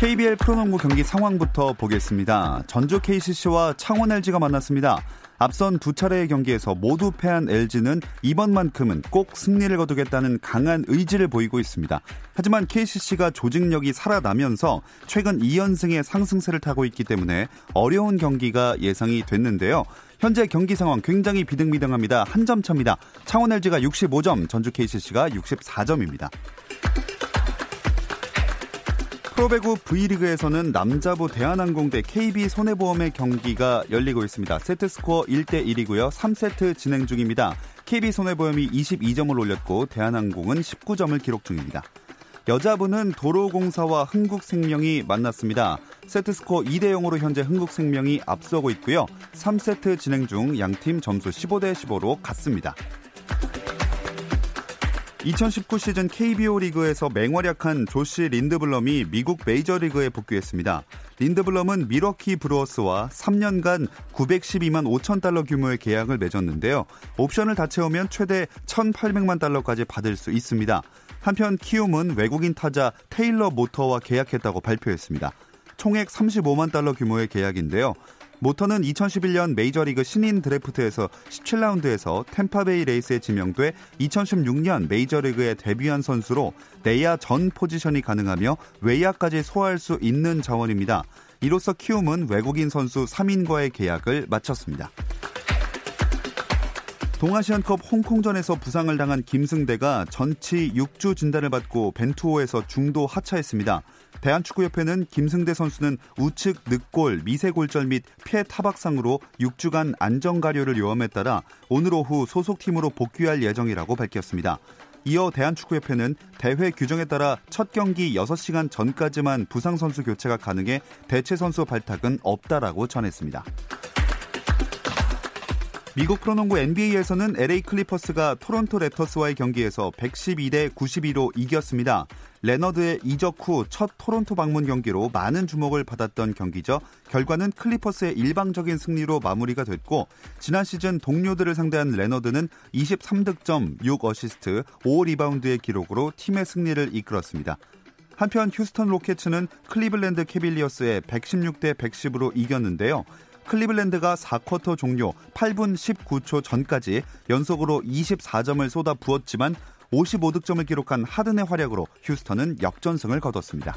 KBL 프로농구 경기 상황부터 보겠습니다. 전주 KCC와 창원 LG가 만났습니다. 앞선 두 차례의 경기에서 모두 패한 LG는 이번만큼은 꼭 승리를 거두겠다는 강한 의지를 보이고 있습니다. 하지만 KCC가 조직력이 살아나면서 최근 2연승의 상승세를 타고 있기 때문에 어려운 경기가 예상이 됐는데요. 현재 경기 상황 굉장히 비등비등합니다. 한 점 차입니다. 창원 LG가 65점, 전주 KCC가 64점입니다. 프로배구 V리그에서는 남자부 대한항공 대 KB 손해보험의 경기가 열리고 있습니다. 세트스코어 1대 1이고요. 3세트 진행 중입니다. KB 손해보험이 22점을 올렸고 대한항공은 19점을 기록 중입니다. 여자부는 도로공사와 흥국생명이 만났습니다. 세트스코어 2대 0으로 현재 흥국생명이 앞서고 있고요. 3세트 진행 중 양팀 점수 15대 15로 같습니다. 2019 시즌 KBO 리그에서 맹활약한 조시 린드블럼이 미국 메이저리그에 복귀했습니다. 린드블럼은 밀워키 브루어스와 3년간 912만 5천 달러 규모의 계약을 맺었는데요. 옵션을 다 채우면 최대 1,800만 달러까지 받을 수 있습니다. 한편 키움은 외국인 타자 테일러 모터와 계약했다고 발표했습니다. 총액 35만 달러 규모의 계약인데요. 모터는 2011년 메이저리그 신인 드래프트에서 17라운드에서 탬파베이 레이스에 지명돼 2016년 메이저리그에 데뷔한 선수로 내야 전 포지션이 가능하며 외야까지 소화할 수 있는 자원입니다. 이로써 키움은 외국인 선수 3인과의 계약을 마쳤습니다. 동아시안컵 홍콩전에서 부상을 당한 김승대가 전치 6주 진단을 받고 벤투호에서 중도 하차했습니다. 대한축구협회는 김승대 선수는 우측 늑골, 미세골절 및폐 타박상으로 6주간 안정가료를 요함에 따라 오늘 오후 소속팀으로 복귀할 예정이라고 밝혔습니다. 이어 대한축구협회는 대회 규정에 따라 첫 경기 6시간 전까지만 부상 선수 교체가 가능해 대체 선수 발탁은 없다라고 전했습니다. 미국 프로농구 NBA에서는 LA 클리퍼스가 토론토 랩터스와의 경기에서 112대 92로 이겼습니다. 레너드의 이적 후 첫 토론토 방문 경기로 많은 주목을 받았던 경기죠. 결과는 클리퍼스의 일방적인 승리로 마무리가 됐고 지난 시즌 동료들을 상대한 레너드는 23득점, 6어시스트, 5리바운드의 기록으로 팀의 승리를 이끌었습니다. 한편 휴스턴 로켓츠는 클리블랜드 캐벌리어스에 116대 110으로 이겼는데요. 클리블랜드가 4쿼터 종료 8분 19초 전까지 연속으로 24점을 쏟아 부었지만 55득점을 기록한 하든의 활약으로 휴스턴은 역전승을 거뒀습니다.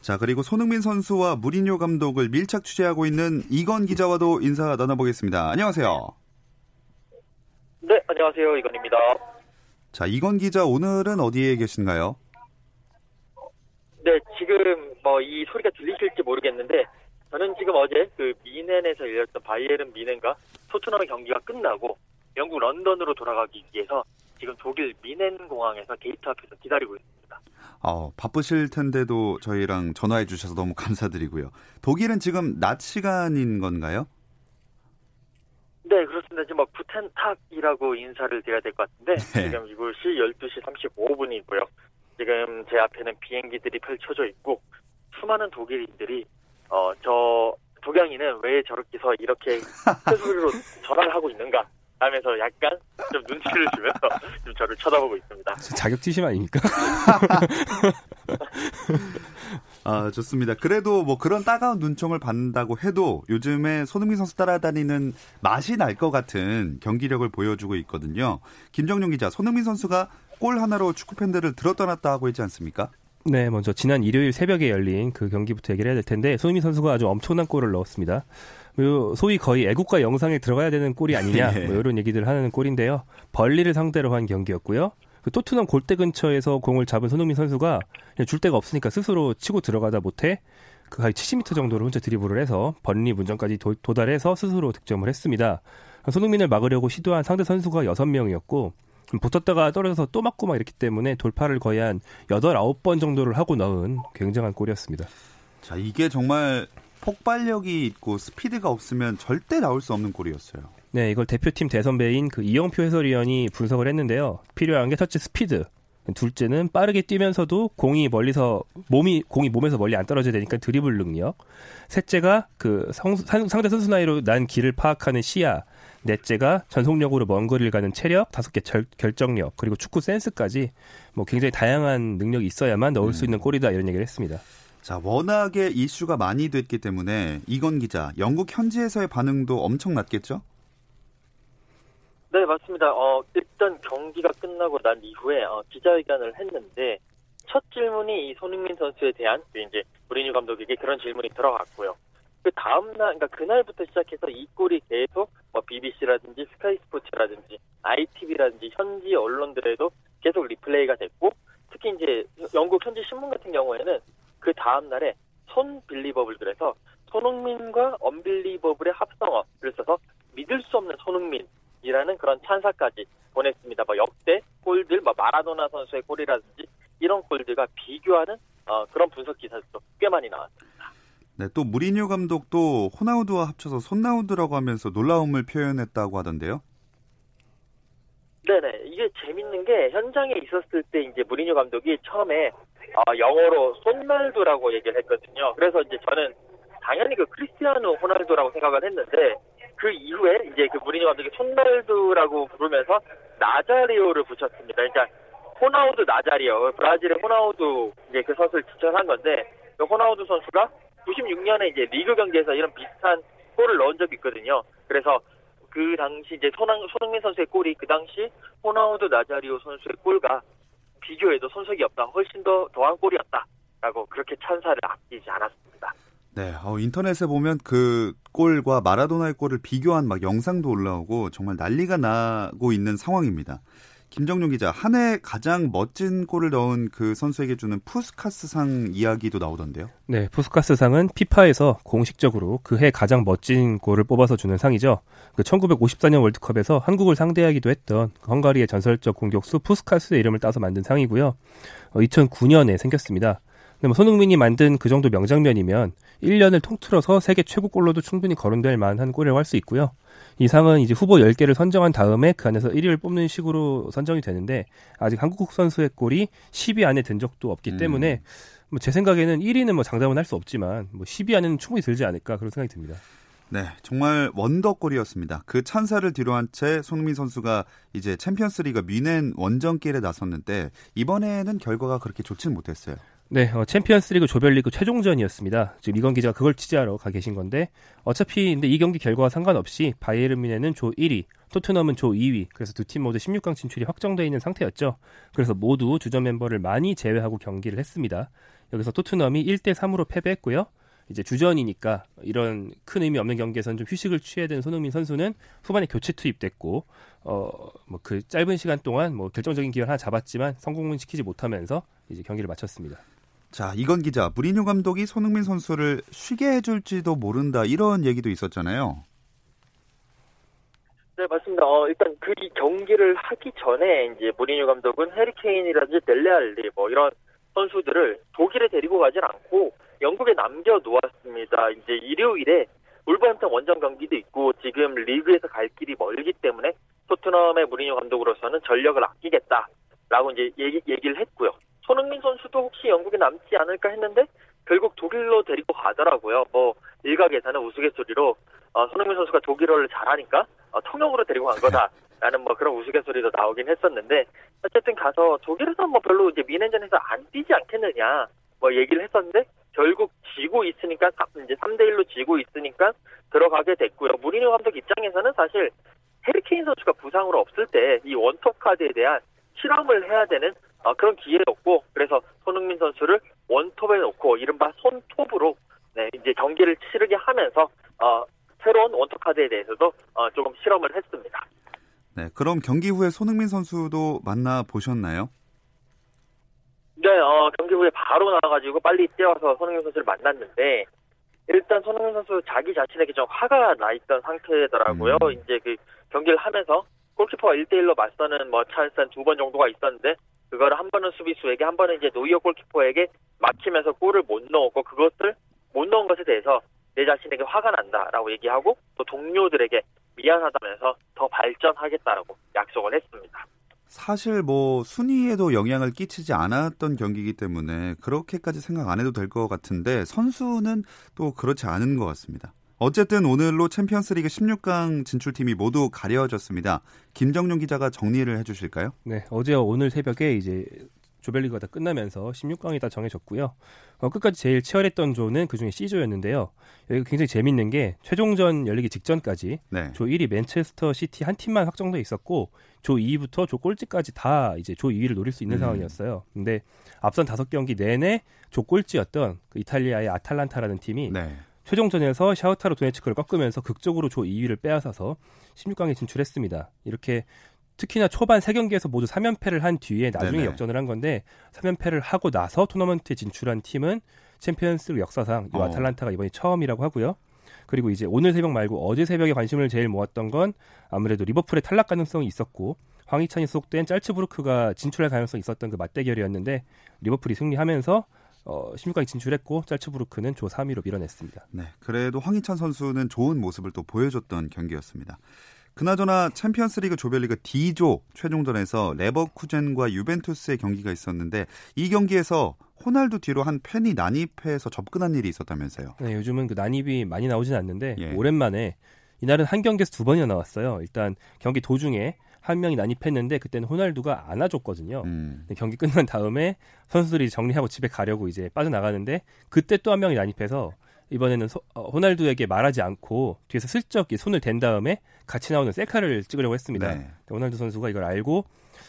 자, 그리고 손흥민 선수와 무리뉴 감독을 밀착 취재하고 있는 이건 기자와도 인사 나눠보겠습니다. 안녕하세요. 네, 안녕하세요. 이건입니다. 자, 이건 기자 오늘은 어디에 계신가요? 네, 지금 뭐 이 소리가 들리실지 모르겠는데 저는 지금 어제 그 뮌헨에서 열렸던 바이에른 뮌헨과 토트넘의 경기가 끝나고 영국 런던으로 돌아가기 위해서 지금 독일 뮌헨 공항에서 게이트 앞에서 기다리고 있습니다. 어, 바쁘실 텐데도 저희랑 전화해 주셔서 너무 감사드리고요. 독일은 지금 낮 시간인 건가요? 네, 그렇습니다. 지금 뭐 구텐탁이라고 인사를 드려야 될 것 같은데 네. 지금 이곳이 12시 35분이고요. 지금 제 앞에는 비행기들이 펼쳐져 있고 수많은 독일인들이 어저 독양이는 왜 저렇게서 이렇게 큰 소리로 전화를 하고 있는가 하면서 약간 좀 눈치를 주면서 좀 저를 쳐다보고 있습니다. 자격지심 아닙니까? 아, 좋습니다. 그래도 뭐 그런 따가운 눈총을 받는다고 해도 요즘에 손흥민 선수 따라다니는 맛이 날 것 같은 경기력을 보여주고 있거든요. 김정용 기자, 손흥민 선수가 골 하나로 축구 팬들을 들어떠났다 하고 있지 않습니까? 네, 먼저 지난 일요일 새벽에 열린 그 경기부터 얘기를 해야 될 텐데 손흥민 선수가 아주 엄청난 골을 넣었습니다. 요 소위 거의 애국가 영상에 들어가야 되는 골이 아니냐 네. 뭐 이런 얘기들 하는 골인데요. 벌리를 상대로 한 경기였고요. 그 토트넘 골대 근처에서 공을 잡은 손흥민 선수가 줄 데가 없으니까 스스로 치고 들어가다 못해 그 거의 70m 정도로 혼자 드리블을 해서 벌리 문전까지 도, 도달해서 스스로 득점을 했습니다. 손흥민을 막으려고 시도한 상대 선수가 6명이었고 붙었다가 떨어져서 또 맞고 막 이랬기 때문에 돌파를 거의 한 8, 9번 정도를 하고 넣은 굉장한 골이었습니다. 자, 이게 정말 폭발력이 있고 스피드가 없으면 절대 나올 수 없는 골이었어요. 네, 이걸 대표팀 대선배인 그 이영표 해설위원이 분석을 했는데요. 필요한 게 첫째 스피드, 둘째는 빠르게 뛰면서도 공이 멀리서 몸이 공이 몸에서 멀리 안 떨어져야 되니까 드리블 능력. 셋째가 그 성, 상대 선수 나이로 난 길을 파악하는 시야. 넷째가 전속력으로 먼 거리를 가는 체력, 다섯 개 결정력, 그리고 축구 센스까지 뭐 굉장히 다양한 능력이 있어야만 넣을 수 있는 골이다 이런 얘기를 했습니다. 자, 워낙에 이슈가 많이 됐기 때문에 이건 기자, 영국 현지에서의 반응도 엄청 났겠죠? 네, 맞습니다. 어, 일단 경기가 끝나고 난 이후에 어, 기자회견을 했는데 첫 질문이 이 손흥민 선수에 대한 그 이제 무리뉴 감독에게 그런 질문이 들어갔고요. 그 다음 날, 그러니까 그날부터 시작해서 이 골이 계속 뭐 BBC라든지 스카이 스포츠라든지 ITV라든지 현지 언론들에도 계속 리플레이가 됐고 특히 이제 영국 현지 신문 같은 경우에는 그 다음 날에 손 빌리버블 그래서 손흥민과 언빌리버블의 합성어를 써서 믿을 수 없는 손흥민이라는 그런 찬사까지 보냈습니다. 뭐 역대 골들, 뭐 마라도나 선수의 골이라든지 이런 골들과 비교하는 어, 그런 분석 기사들도 꽤 많이 나왔습니다. 네, 또 무리뉴 감독도 호나우두와 합쳐서 손나우두라고 하면서 놀라움을 표현했다고 하던데요. 네네. 이게 재밌는 게 현장에 있었을 때 이제 무리뉴 감독이 처음에 어, 영어로 손날두라고 얘기를 했거든요. 그래서 이제 저는 당연히 그 크리스티아노 호날두라고 생각을 했는데 그 이후에 이제 그 무리뉴 감독이 손날두라고 부르면서 나자리오를 붙였습니다. 그러니까 호나우두 나자리오, 브라질의 호나우두 이제 그 선수를 추천한 건데 그 호나우두 선수가 96년에 이제 리그 경기에서 이런 비슷한 골을 넣은 적이 있거든요. 그래서 그 당시 이제 손흥, 손흥민 선수의 골이 그 당시 호나우두 나자리오 선수의 골과 비교해도 손색이 없다. 훨씬 더 더한 골이었다라고 그렇게 찬사를 아끼지 않았습니다. 네, 어, 인터넷에 보면 그 골과 마라도나의 골을 비교한 막 영상도 올라오고 정말 난리가 나고 있는 상황입니다. 김정용 기자, 한 해 가장 멋진 골을 넣은 그 선수에게 주는 푸스카스상 이야기도 나오던데요. 네, 푸스카스상은 피파에서 공식적으로 그해 가장 멋진 골을 뽑아서 주는 상이죠. 그 1954년 월드컵에서 한국을 상대하기도 했던 그 헝가리의 전설적 공격수 푸스카스의 이름을 따서 만든 상이고요. 어, 2009년에 생겼습니다. 근데 뭐 손흥민이 만든 그 정도 명장면이면 1년을 통틀어서 세계 최고골로도 충분히 거론될 만한 골이라고 할 수 있고요. 이 상은 이제 후보 10개를 선정한 다음에 그 안에서 1위를 뽑는 식으로 선정이 되는데 아직 한국 선수의 골이 10위 안에 든 적도 없기 음. 때문에 뭐 제 생각에는 1위는 뭐 장담은 할 수 없지만 뭐 10위 안에는 충분히 들지 않을까 그런 생각이 듭니다. 네, 정말 원더골이었습니다. 그 찬사를 뒤로한 채 손흥민 선수가 이제 챔피언스리그 뮌헨 원정길에 나섰는데 이번에는 결과가 그렇게 좋지는 못했어요. 네, 어, 챔피언스리그 조별리그 최종전이었습니다. 지금 이건 기자가 그걸 취재하러 가 계신 건데 어차피 근데 이 경기 결과와 상관없이 바이에른 뮌헨은 조 1위, 토트넘은 조 2위. 그래서 두 팀 모두 16강 진출이 확정돼 있는 상태였죠. 그래서 모두 주전 멤버를 많이 제외하고 경기를 했습니다. 여기서 토트넘이 1대 3으로 패배했고요. 이제 주전이니까 이런 큰 의미 없는 경기에서는 좀 휴식을 취해야 되는 손흥민 선수는 후반에 교체 투입됐고 어 뭐 그 짧은 시간 동안 뭐 결정적인 기회를 하나 잡았지만 성공은 시키지 못하면서 이제 경기를 마쳤습니다. 자, 이건 기자, 무리뉴 감독이 손흥민 선수를 쉬게 해줄지도 모른다 이런 얘기도 있었잖아요. 네, 맞습니다. 어, 일단 그이 경기를 하기 전에 이제 무리뉴 감독은 해리케인이라든지 델레알리 뭐 이런 선수들을 독일에 데리고 가진 않고 영국에 남겨 놓았습니다. 이제 일요일에 울버햄튼 원정 경기도 있고 지금 리그에서 갈 길이 멀기 때문에 토트넘의 무리뉴 감독으로서는 전력을 아끼겠다라고 이제 얘기, 얘기를 했고요. 손흥민 선수도 혹시 영국에 남지 않을까 했는데 결국 독일로 데리고 가더라고요. 뭐 일각에서는 우스갯소리로 어, 손흥민 선수가 독일어를 잘하니까 어, 통역으로 데리고 간 거다라는 뭐 그런 우스갯소리도 나오긴 했었는데 어쨌든 가서 독일에서 뭐 별로 이제 미넨전에서 안 뛰지 않겠느냐 뭐 얘기를 했었는데 결국 지고 있으니까 이제 3대 1로 지고 있으니까 들어가게 됐고요. 무리뉴 감독 입장에서는 사실 해리케인 선수가 부상으로 없을 때 이 원톱 카드에 대한 실험을 해야 되는 어, 그런 기회였고 그래서 손흥민 선수를 원톱에 놓고 이른바 손톱으로 네, 이제 경기를 치르게 하면서 어, 새로운 원톱 카드에 대해서도 어, 조금 실험을 했습니다. 네, 그럼 경기 후에 손흥민 선수도 만나 보셨나요? 네, 어, 경기 후에 바로 나와가지고 빨리 뛰어서 손흥민 선수를 만났는데 일단 손흥민 선수 자기 자신에게 좀 화가 나 있던 상태더라고요. 음. 이제 그 경기를 하면서 골키퍼가 1대1로 맞서는 뭐 찬스 한두번 정도가 있었는데 그거를 한 번은 수비수에게 한 번은 이제 노이어 골키퍼에게 막히면서 골을 못 넣었고 그것을 못 넣은 것에 대해서 내 자신에게 화가 난다라고 얘기하고 또 동료들에게 미안하다면서 더 발전하겠다라고 약속을 했습니다. 사실 뭐 순위에도 영향을 끼치지 않았던 경기이기 때문에 그렇게까지 생각 안 해도 될 것 같은데 선수는 또 그렇지 않은 것 같습니다. 어쨌든 오늘로 챔피언스리그 16강 진출팀이 모두 가려졌습니다. 김정용 기자가 정리를 해주실까요? 네, 어제 오늘 새벽에 이제 조별리그가 다 끝나면서 16강이 다 정해졌고요. 어, 끝까지 제일 치열했던 조는 그중에 C조였는데요. 여기 굉장히 재밌는 게 최종전 열리기 직전까지 네. 조 1위 맨체스터 시티 한 팀만 확정돼 있었고 조 2위부터 조 꼴찌까지 다 이제 조 2위를 노릴 수 있는 음. 상황이었어요. 근데 앞선 다섯 경기 내내 조 꼴찌였던 그 이탈리아의 아탈란타라는 팀이 네. 최종전에서 샤우타로 도네츠크를 꺾으면서 극적으로 조 2위를 빼앗아서 16강에 진출했습니다. 이렇게 특히나 초반 3경기에서 모두 3연패를 한 뒤에 나중에 네네. 역전을 한 건데 3연패를 하고 나서 토너먼트에 진출한 팀은 챔피언스 역사상 이 어. 아탈란타가 이번이 처음이라고 하고요. 그리고 이제 오늘 새벽 말고 어제 새벽에 관심을 제일 모았던 건 아무래도 리버풀의 탈락 가능성이 있었고 황희찬이 소속된 짤츠부르크가 진출할 가능성이 있었던 그 맞대결이었는데 리버풀이 승리하면서 어, 16강에 진출했고 짤츠부르크는 조 3위로 밀어냈습니다. 네, 그래도 황희찬 선수는 좋은 모습을 또 보여줬던 경기였습니다. 그나저나 챔피언스리그 조별리그 D조 최종전에서 레버쿠젠과 유벤투스의 경기가 있었는데 이 경기에서 호날두 뒤로 한 팬이 난입해서 접근한 일이 있었다면서요. 네, 요즘은 그 난입이 많이 나오진 않는데 예. 오랜만에 이날은 한 경기에서 두 번이나 나왔어요. 일단 경기 도중에 한 명이 난입했는데 그때는 호날두가 안아줬거든요. 음. 경기 끝난 다음에 선수들이 정리하고 집에 가려고 이제 빠져나가는데 그때 또 한 명이 난입해서 이번에는 소, 어, 호날두에게 말하지 않고 뒤에서 슬쩍 손을 댄 다음에 같이 나오는 셀카를 찍으려고 했습니다. 네. 호날두 선수가 이걸 알고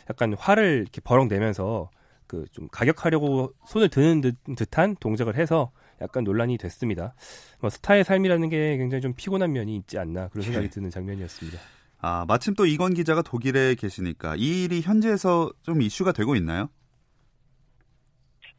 약간 화를 이렇게 버럭 내면서 그 좀 가격하려고 손을 드는 듯, 듯한 동작을 해서 약간 논란이 됐습니다. 뭐 스타의 삶이라는 게 굉장히 좀 피곤한 면이 있지 않나 그런 생각이 네. 드는 장면이었습니다. 아, 마침 또 이건 기자가 독일에 계시니까 이 일이 현지에서 좀 이슈가 되고 있나요?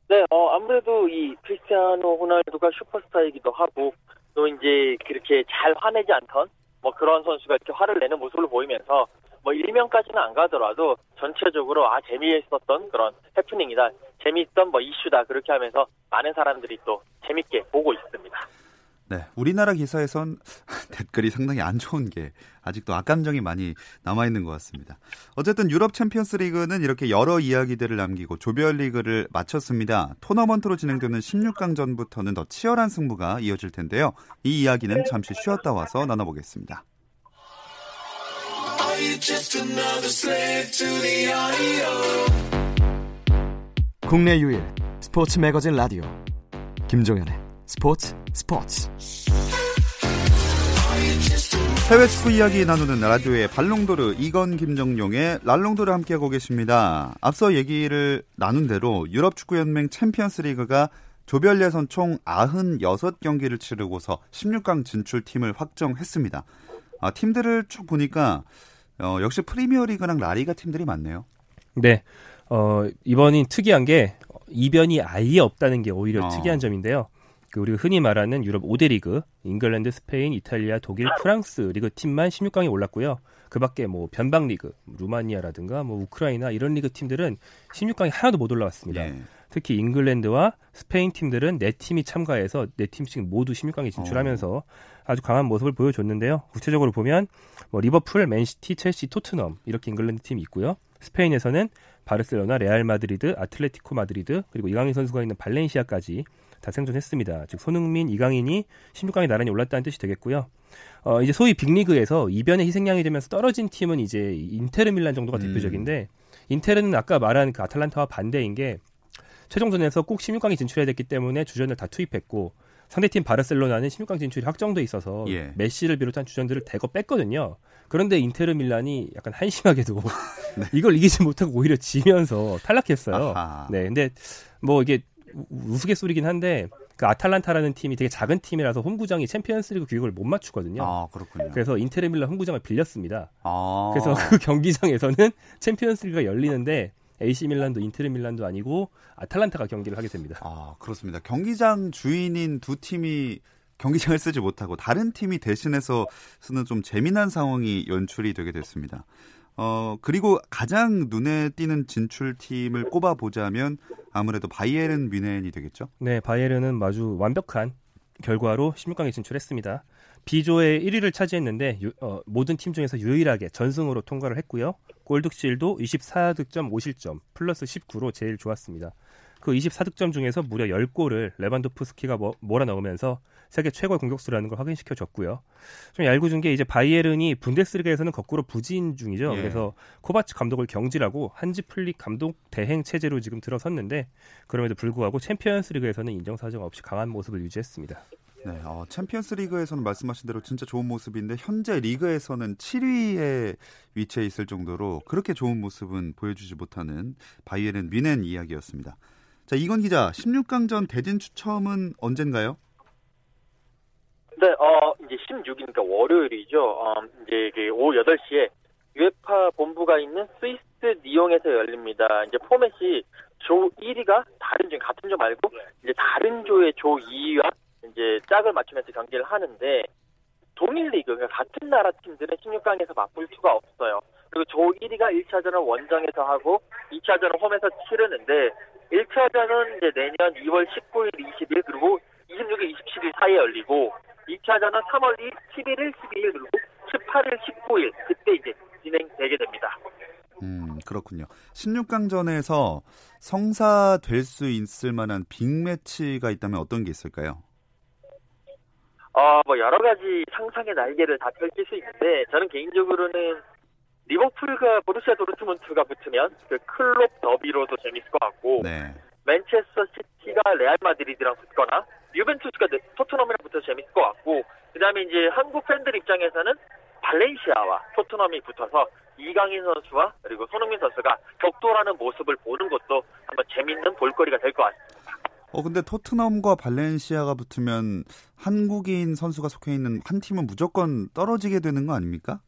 네, 어, 아무래도 이 크리스티아노 호날두가 슈퍼스타이기도 하고 또 이제 그렇게 잘 화내지 않던 뭐 그런 선수가 이렇게 화를 내는 모습을 보이면서 뭐 일명까지는 안 가더라도 전체적으로 아 재미있었던 그런 해프닝이다 재미있던 뭐 이슈다 그렇게 하면서 많은 사람들이 또 재밌게 보고 있습니다. 네, 우리나라 기사에선 댓글이 상당히 안 좋은 게 아직도 악감정이 많이 남아 있는 것 같습니다. 어쨌든 유럽 챔피언스 리그는 이렇게 여러 이야기들을 남기고 조별 리그를 마쳤습니다. 토너먼트로 진행되는 16강전부터는 더 치열한 승부가 이어질 텐데요. 이 이야기는 잠시 쉬었다 와서 나눠보겠습니다. 국내 유일 스포츠 매거진 라디오 김종현의 스포츠 스포츠 해외 축구 이야기 나누는 라디오의 발롱도르 이건 김정용의 랄롱도르 함께하고 계십니다. 앞서 얘기를 나눈 대로 유럽 축구 연맹 챔피언스 리그가 조별 예선 총 96경기를 치르고서 16강 진출 팀을 확정했습니다. 아, 팀들을 쭉 보니까 어, 역시 프리미어리그랑 라리가 팀들이 많네요. 네. 어, 이번이 특이한 게 이변이 아예 없다는 게 오히려 어. 특이한 점인데요. 그 우리가 흔히 말하는 유럽 5대 리그, 잉글랜드, 스페인, 이탈리아, 독일, 프랑스 리그 팀만 16강에 올랐고요. 그 밖에 뭐 변방 리그, 루마니아라든가 뭐 우크라이나 이런 리그 팀들은 16강에 하나도 못 올라왔습니다. 예. 특히 잉글랜드와 스페인 팀들은 네 팀이 참가해서 네 팀씩 모두 16강에 진출하면서 아주 강한 모습을 보여줬는데요. 구체적으로 보면 뭐 리버풀, 맨시티, 첼시, 토트넘 이렇게 잉글랜드 팀이 있고요. 스페인에서는 바르셀로나, 레알 마드리드, 아틀레티코 마드리드 그리고 이강인 선수가 있는 발렌시아까지 다 생존했습니다. 즉 손흥민, 이강인이 16강에 나란히 올랐다는 뜻이 되겠고요. 어, 이제 소위 빅리그에서 이변의 희생양이 되면서 떨어진 팀은 이제 인테르 밀란 정도가 음. 대표적인데 인테르는 아까 말한 그 아탈란타와 반대인 게 최종전에서 꼭 16강에 진출해야 됐기 때문에 주전을 다 투입했고 상대팀 바르셀로나는 16강 진출이 확정돼 있어서 예. 메시를 비롯한 주전들을 대거 뺐거든요. 그런데 인테르 밀란이 약간 한심하게도 네. 이걸 이기지 못하고 오히려 지면서 탈락했어요. 아하. 네, 근데 뭐 이게 우- 우스갯소리긴 한데 그 아탈란타라는 팀이 되게 작은 팀이라서 홈구장이 챔피언스리그 규격을 못 맞추거든요. 아, 그렇군요. 그래서 인테르 밀란 홈구장을 빌렸습니다. 아. 그래서 그 경기장에서는 챔피언스리그가 열리는데 AC 밀란도 인테르 밀란도 아니고 아탈란타가 경기를 하게 됩니다. 아, 그렇습니다. 경기장 주인인 두 팀이 경기장을 쓰지 못하고 다른 팀이 대신해서 쓰는 좀 재미난 상황이 연출이 되게 됐습니다. 어, 그리고 가장 눈에 띄는 진출팀을 꼽아보자면 아무래도 바이에른 뮌헨이 되겠죠? 네, 바이에른은 아주 완벽한 결과로 16강에 진출했습니다. B조의 1위를 차지했는데 유- 어, 모든 팀 중에서 유일하게 전승으로 통과를 했고요. 골득실도 24득점 5실점 플러스 19로 제일 좋았습니다. 그 24득점 중에서 무려 10골을 레반도프스키가 뭐- 몰아넣으면서 세계 최고의 공격수라는 걸 확인시켜 줬고요. 좀 얄궂은 게 이제 바이에른이 분데스리가에서는 거꾸로 부진 중이죠. 예. 그래서 코바츠 감독을 경질하고 한지 플릭 감독 대행 체제로 지금 들어섰는데 그럼에도 불구하고 챔피언스리그에서는 인정사정 없이 강한 모습을 유지했습니다. 네, 어, 챔피언스 리그에서는 말씀하신 대로 진짜 좋은 모습인데 현재 리그에서는 7위에 위치해 있을 정도로 그렇게 좋은 모습은 보여주지 못하는 바이에른 뮌헨 이야기였습니다. 자, 이건 기자, 16강전 대진 추첨은 언젠가요? 네, 어, 이제 16일이니까 월요일이죠. 어, 이제 그 오후 8시에 유에파 본부가 있는 스위스 니옹에서 열립니다. 이제 포맷이 조 1위가 다른 조 같은 조 말고 이제 다른 조의 조 2위와 이제 짝을 맞추면서 경기를 하는데 동일 리그 그러니까 같은 나라 팀들은 16강에서 맞불 수가 없어요. 그리고 조 1위가 1차전을 원정에서 하고 2차전을 홈에서 치르는데 1차전은 이제 내년 2월 19일, 20일 그리고 26일, 27일 사이에 열리고 2차전은 3월 1, 11일, 12일 그리고 18일, 19일 그때 이제 진행되게 됩니다. 음, 그렇군요. 16강전에서 성사될 수 있을 만한 빅매치가 있다면 어떤 게 있을까요? 어, 뭐 여러 가지 상상의 날개를 다 펼칠 수 있는데 저는 개인적으로는 리버풀과 보루시아 도르트문트가 붙으면 그 클롭 더비로도 재밌을 것 같고 네. 맨체스터 시티가 레알 마드리드랑 붙거나 유벤투스가 네- 토트넘이랑 붙어서 재밌을 것 같고 그다음에 이제 한국 팬들 입장에서는 발렌시아와 토트넘이 붙어서 이강인 선수와 그리고 손흥민 선수가 격돌하는 모습을 보는 것도 한번 재밌는 볼거리가 될 것 같습니다. 어, 근데 토트넘과 발렌시아가 붙으면 한국인 선수가 속해 있는 한 팀은 무조건 떨어지게 되는 거 아닙니까?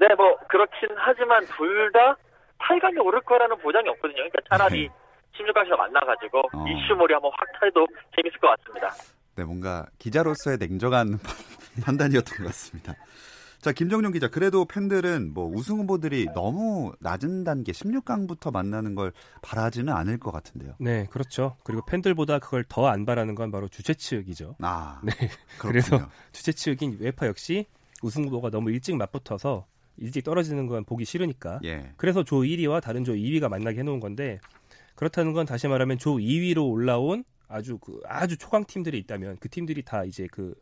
네, 뭐 그렇긴 하지만 둘 다 8강에 오를 거라는 보장이 없거든요. 그러니까 차라리 16강에서 만나가지고 어. 이슈몰이 한번 확 타도 재밌을 것 같습니다. 네, 뭔가 기자로서의 냉정한 판단이었던 것 같습니다. 자, 김정용 기자, 그래도 팬들은 뭐 우승 후보들이 너무 낮은 단계 16강부터 만나는 걸 바라지는 않을 것 같은데요. 네, 그렇죠. 그리고 팬들보다 그걸 더 안 바라는 건 바로 주최 측이죠. 아, 네, 그렇군요. 그래서 주최 측인 UEFA 역시 우승 후보가 너무 일찍 맞붙어서 일찍 떨어지는 건 보기 싫으니까. 예. 그래서 조 1위와 다른 조 2위가 만나게 해놓은 건데 그렇다는 건 다시 말하면 조 2위로 올라온 아주 그 아주 초강 팀들이 있다면 그 팀들이 다 이제 그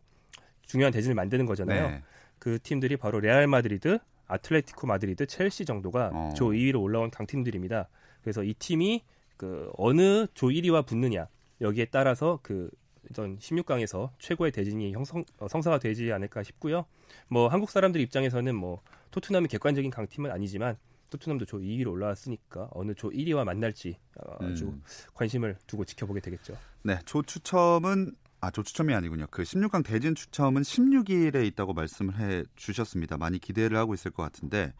중요한 대진을 만드는 거잖아요. 네. 그 팀들이 바로 레알 마드리드, 아틀레티코 마드리드, 첼시 정도가 어. 조 2위로 올라온 강팀들입니다. 그래서 이 팀이 그 어느 조 1위와 붙느냐 여기에 따라서 그 어떤 16강에서 최고의 대진이 형성 어, 성사가 되지 않을까 싶고요. 뭐 한국 사람들 입장에서는 뭐 토트넘이 객관적인 강팀은 아니지만 토트넘도 조 2위로 올라왔으니까 어느 조 1위와 만날지 어, 아주 음. 관심을 두고 지켜보게 되겠죠. 네, 조 추첨은 아, 조 추첨이 아니군요. 그 16강 대진 추첨은 16일에 있다고 말씀을 해 주셨습니다. 많이 기대를 하고 있을 것 같은데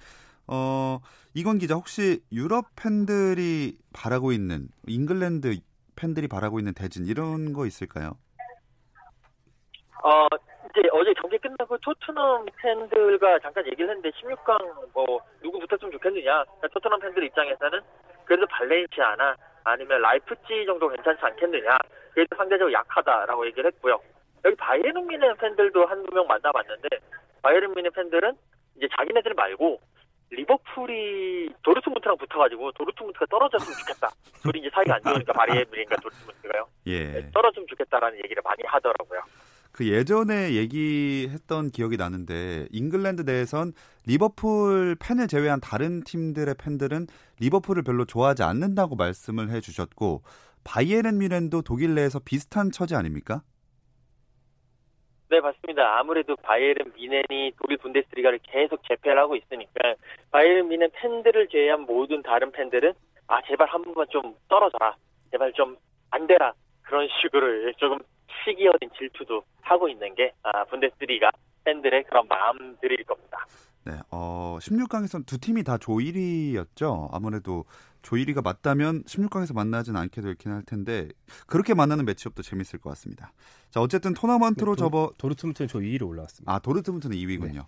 어, 이건 기자 혹시 유럽 팬들이 바라고 있는 잉글랜드 팬들이 바라고 있는 대진 이런 거 있을까요? 어, 이제 어제 경기 끝나고 토트넘 팬들과 잠깐 얘기를 했는데 16강 뭐 누구 붙었으면 좋겠느냐. 그러니까 토트넘 팬들 입장에서는 그래도 발렌시아나 아니면 라이프치 정도 괜찮지 않겠느냐. 그래도 상대적으로 약하다라고 얘기를 했고요. 여기 바이에른 뮌헨 팬들도 한두 명 만나봤는데 바이에른 뮌헨 팬들은 이제 자기네들 말고 리버풀이 도르트문트랑 붙어가지고 도르트문트가 떨어졌으면 좋겠다. 둘이 이제 사이가 안 좋으니까 바이에른 뮌헨과 도르트문트가요. 예. 떨어지면 좋겠다라는 얘기를 많이 하더라고요. 그 예전에 얘기했던 기억이 나는데 잉글랜드 내에선 리버풀 팬을 제외한 다른 팀들의 팬들은 리버풀을 별로 좋아하지 않는다고 말씀을 해주셨고 바이에른 뮌헨도 독일 내에서 비슷한 처지 아닙니까? 네, 맞습니다. 아무래도 바이에른 뮌헨이 독일 분데스리가를 계속 제패를 하고 있으니까 바이에른 미넨 팬들을 제외한 모든 다른 팬들은 아 제발 한 번만 좀 떨어져라, 제발 좀 안 되라 그런 식으로 조금 시기 어린 질투도 하고 있는 게 아, 분데스리가 팬들의 그런 마음들일 겁니다. 네, 어, 16강에선 두 팀이 다 조 1위였죠. 아무래도 조 1위가 맞다면 16강에서 만나진 않게 되긴 할 텐데 그렇게 만나는 매치업도 재밌을 것 같습니다. 자, 어쨌든 토너먼트로 도, 접어 도르트문트는 조 2위로 올라왔습니다. 아, 도르트문트는 2위군요. 네.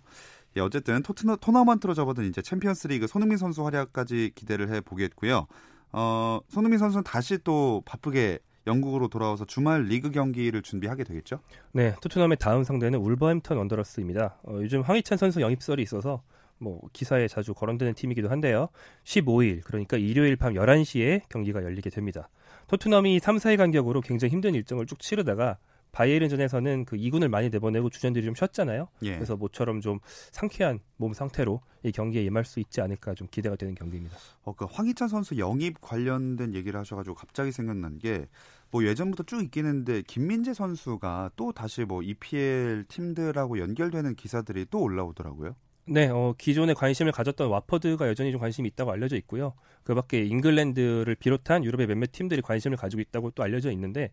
예, 어쨌든 토트너, 토너먼트로 접어든 이제 챔피언스리그 손흥민 선수 활약까지 기대를 해 보겠고요. 어, 손흥민 선수는 다시 또 바쁘게 영국으로 돌아와서 주말 리그 경기를 준비하게 되겠죠? 네, 토트넘의 다음 상대는 울버햄턴 원더러스입니다. 어, 요즘 황희찬 선수 영입설이 있어서 뭐 기사에 자주 거론되는 팀이기도 한데요. 15일 그러니까 일요일 밤 11시에 경기가 열리게 됩니다. 토트넘이 3, 4일 간격으로 굉장히 힘든 일정을 쭉 치르다가 바이에른전에서는 그 2군을 많이 내보내고 주전들이 좀 쉬었잖아요. 예. 그래서 모처럼 좀 상쾌한 몸 상태로 이 경기에 임할 수 있지 않을까 좀 기대가 되는 경기입니다. 어, 그 황희찬 선수 영입 관련된 얘기를 하셔가지고 갑자기 생각난 게 뭐 예전부터 쭉 있긴 했는데 김민재 선수가 또 다시 뭐 EPL 팀들하고 연결되는 기사들이 또 올라오더라고요. 네, 어, 기존에 관심을 가졌던 와퍼드가 여전히 좀 관심이 있다고 알려져 있고요. 그 밖에 잉글랜드를 비롯한 유럽의 몇몇 팀들이 관심을 가지고 있다고 또 알려져 있는데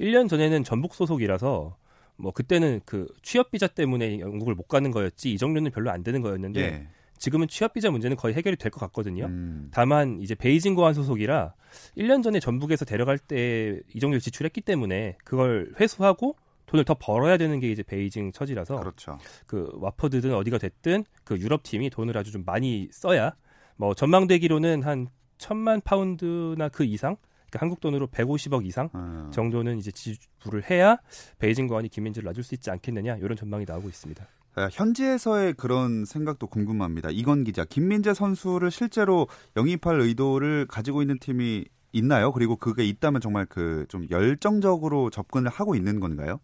1년 전에는 전북 소속이라서 뭐 그때는 그 취업 비자 때문에 영국을 못 가는 거였지 이 정도는 별로 안 되는 거였는데 예. 지금은 취업 비자 문제는 거의 해결이 될 것 같거든요. 음. 다만 이제 베이징 고안 소속이라 1년 전에 전북에서 데려갈 때 이정도를 지출했기 때문에 그걸 회수하고 돈을 더 벌어야 되는 게 이제 베이징 처지라서 그렇죠. 그 와퍼드든 어디가 됐든 그 유럽 팀이 돈을 아주 좀 많이 써야 뭐 전망되기로는 한 천만 파운드나 그 이상 그러니까 한국 돈으로 150억 이상 음. 정도는 이제 지불을 해야 베이징 거안이 김민재를 놔줄 수 있지 않겠느냐 이런 전망이 나오고 있습니다. 아, 현지에서의 그런 생각도 궁금합니다. 이건 기자, 김민재 선수를 실제로 영입할 의도를 가지고 있는 팀이 있나요? 그리고 그게 있다면 정말 그 좀 열정적으로 접근을 하고 있는 건가요?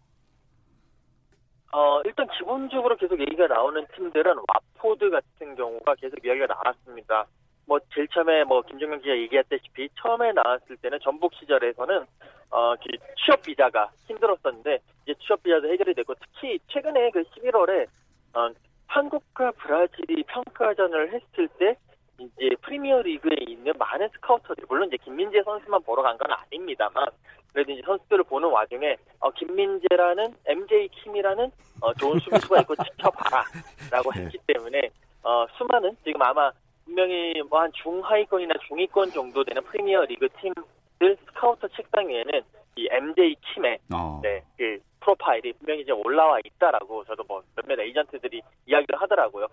어, 일단 기본적으로 계속 얘기가 나오는 팀들은 와포드 같은 경우가 계속 이야기가 나왔습니다. 뭐 제일 처음에 뭐 김정현 기자 얘기했다시피 처음에 나왔을 때는 전북 시절에서는 어 취업 비자가 힘들었었는데 이제 취업 비자도 해결이 됐고 특히 최근에 그 11월에 어, 한국과 브라질이 평가전을 했을 때 이제 프리미어 리그에 있는 많은 스카우터들 물론 이제 김민재 선수만 보러 간 건 아닙니다만 그래도 이제 선수들을 보는 와중에 어, 김민재라는 MJ 킴이라는 어, 좋은 수비수가 있고 지켜봐라라고 네. 했기 때문에 어, 수많은 지금 아마 분명히 뭐 한 중하위권이나 중위권 정도 되는 프리미어 리그 팀들 스카우터 책상 위에는 이 MJ 킴의 어. 네, 그 프로파일이 분명히 이제 올라와 있다라고 저도 뭐 몇몇 에이전트들이 이야기를 하더라고요.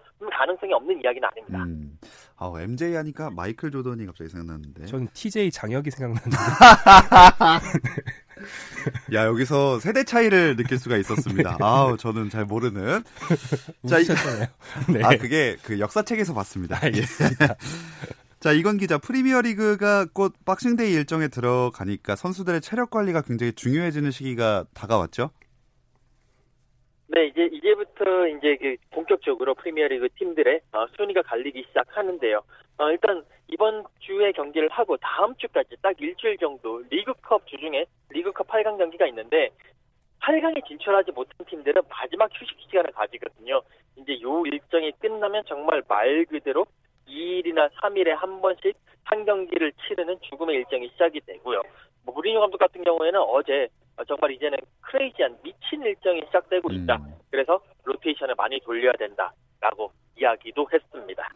가능성이 없는 이야기는 아닙니다. 음. 아, MJ 하니까 마이클 조던이 갑자기 생각났는데. 전 TJ 장혁이 생각났는데. 야, 여기서 세대 차이를 느낄 수가 있었습니다. 아우, 저는 잘 모르는. 자, 이, 네. 아, 그게 그 역사책에서 봤습니다. 알겠습니다. 자, 이건 기자, 프리미어 리그가 곧 박싱데이 일정에 들어가니까 선수들의 체력 관리가 굉장히 중요해지는 시기가 다가왔죠? 네, 이제 이제부터 이제 그 본격적으로 프리미어리그 팀들의 어, 순위가 갈리기 시작하는데요. 어, 일단 이번 주에 경기를 하고 다음 주까지 딱 일주일 정도 리그컵 주중에 리그컵 8강 경기가 있는데 8강에 진출하지 못한 팀들은 마지막 휴식 시간을 가지거든요. 이제 요 일정이 끝나면 정말 말 그대로 2일이나 3일에 한 번씩 한 경기를 치르는 죽음의 일정이 시작이 되고요. 뭐 무리뉴 감독 같은 경우에는 어제 정말 이제는 crazy한 미친 일정이 시작되고 있다. 음. 그래서 로테이션을 많이 돌려야 된다라고 이야기도 했습니다.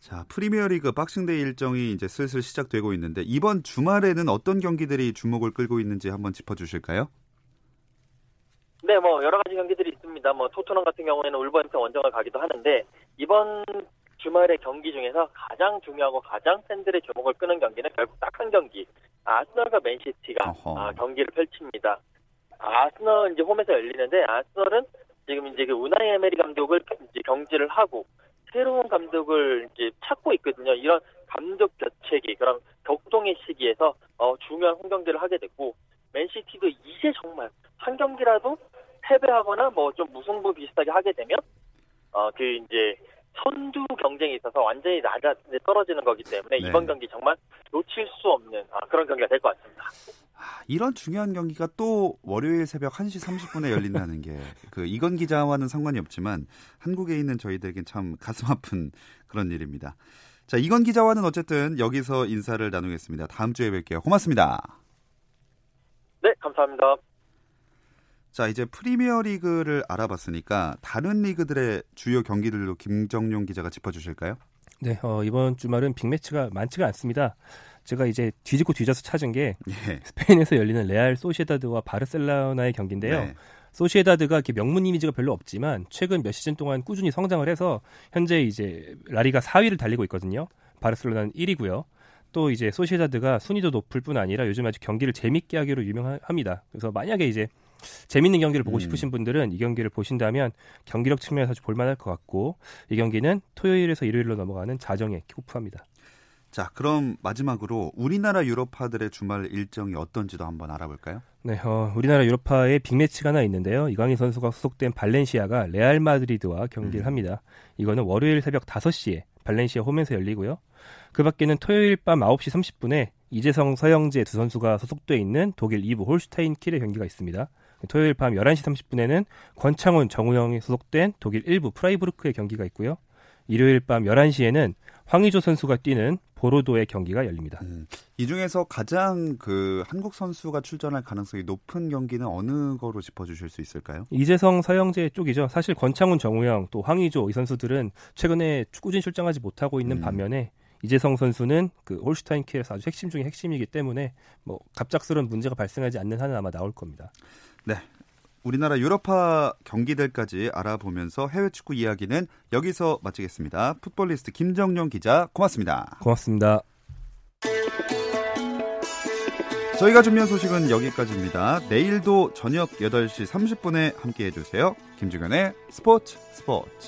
자, 프리미어리그 박싱데이 일정이 이제 슬슬 시작되고 있는데 이번 주말에는 어떤 경기들이 주목을 끌고 있는지 한번 짚어 주실까요? 네, 뭐 여러 가지 경기들이 있습니다. 뭐 토트넘 같은 경우에는 울버햄튼 원정을 가기도 하는데 이번 주말의 경기 중에서 가장 중요하고 가장 팬들의 주목을 끄는 경기는 결국 딱 한 경기. 아스널과 맨시티가 아, 경기를 펼칩니다. 아스널 이제 홈에서 열리는데 아스널은 지금 이제 그 우나이 에메리 감독을 이제 경질을 하고 새로운 감독을 이제 찾고 있거든요. 이런 감독 교체기 그런 격동의 시기에서 어, 중요한 홈 경기를 하게 됐고 맨시티도 이제 정말 한 경기라도 패배하거나 뭐 좀 무승부 비슷하게 하게 되면 어 그 이제 선두 경쟁이 있어서 완전히 낮아 떨어지는 거기 때문에 네. 이번 경기 정말 놓칠 수 없는 아, 그런 경기가 될 것 같습니다. 아, 이런 중요한 경기가 또 월요일 새벽 1시 30분에 열린다는 게 그 이건 기자와는 상관이 없지만 한국에 있는 저희들에겐 참 가슴 아픈 그런 일입니다. 자, 이건 기자와는 어쨌든 여기서 인사를 나누겠습니다. 다음 주에 뵐게요. 고맙습니다. 네, 감사합니다. 자, 이제 프리미어 리그를 알아봤으니까 다른 리그들의 주요 경기들도 김정용 기자가 짚어주실까요? 네, 어, 이번 주말은 빅매치가 많지가 않습니다. 제가 이제 뒤집고 뒤져서 찾은 게 예. 스페인에서 열리는 레알 소시에다드와 바르셀로나의 경기인데요. 네. 소시에다드가 이렇게 명문 이미지가 별로 없지만 최근 몇 시즌 동안 꾸준히 성장을 해서 현재 이제 라리가 4위를 달리고 있거든요. 바르셀로나는 1위고요. 또 이제 소시에다드가 순위도 높을 뿐 아니라 요즘 아주 경기를 재밌게 하기로 유명합니다. 그래서 만약에 이제 재밌는 경기를 보고 음. 싶으신 분들은 이 경기를 보신다면 경기력 측면에서 아주 볼만할 것 같고 이 경기는 토요일에서 일요일로 넘어가는 자정에 킥오프합니다. 자, 그럼 마지막으로 우리나라 유럽파들의 주말 일정이 어떤지도 한번 알아볼까요? 네, 어, 우리나라 유럽파의 빅매치가 하나 있는데요. 이강인 선수가 소속된 발렌시아가 레알 마드리드와 경기를 음. 합니다. 이거는 월요일 새벽 5시에 발렌시아 홈에서 열리고요. 그 밖에는 토요일 밤 9시 30분에 이재성, 서영재 두 선수가 소속돼 있는 독일 2부 홀슈타인 킬의 경기가 있습니다. 토요일 밤 11시 30분에는 권창훈, 정우영이 소속된 독일 1부 프라이부르크의 경기가 있고요. 일요일 밤 11시에는 황의조 선수가 뛰는 보르도의 경기가 열립니다. 음, 이 중에서 가장 그 한국 선수가 출전할 가능성이 높은 경기는 어느 거로 짚어주실 수 있을까요? 이재성, 서영재 쪽이죠. 사실 권창훈, 정우영, 또 황의조 이 선수들은 최근에 축구진 출장하지 못하고 있는 음. 반면에 이재성 선수는 그 홀슈타인 키에서 아주 핵심 중에 핵심이기 때문에 뭐 갑작스러운 문제가 발생하지 않는 한은 아마 나올 겁니다. 네. 우리나라 유럽파 경기들까지 알아보면서 해외 축구 이야기는 여기서 마치겠습니다. 풋볼리스트 김정용 기자 고맙습니다. 고맙습니다. 저희가 준비한 소식은 여기까지입니다. 내일도 저녁 8시 30분에 함께 해주세요. 김주현의 스포츠 스포츠.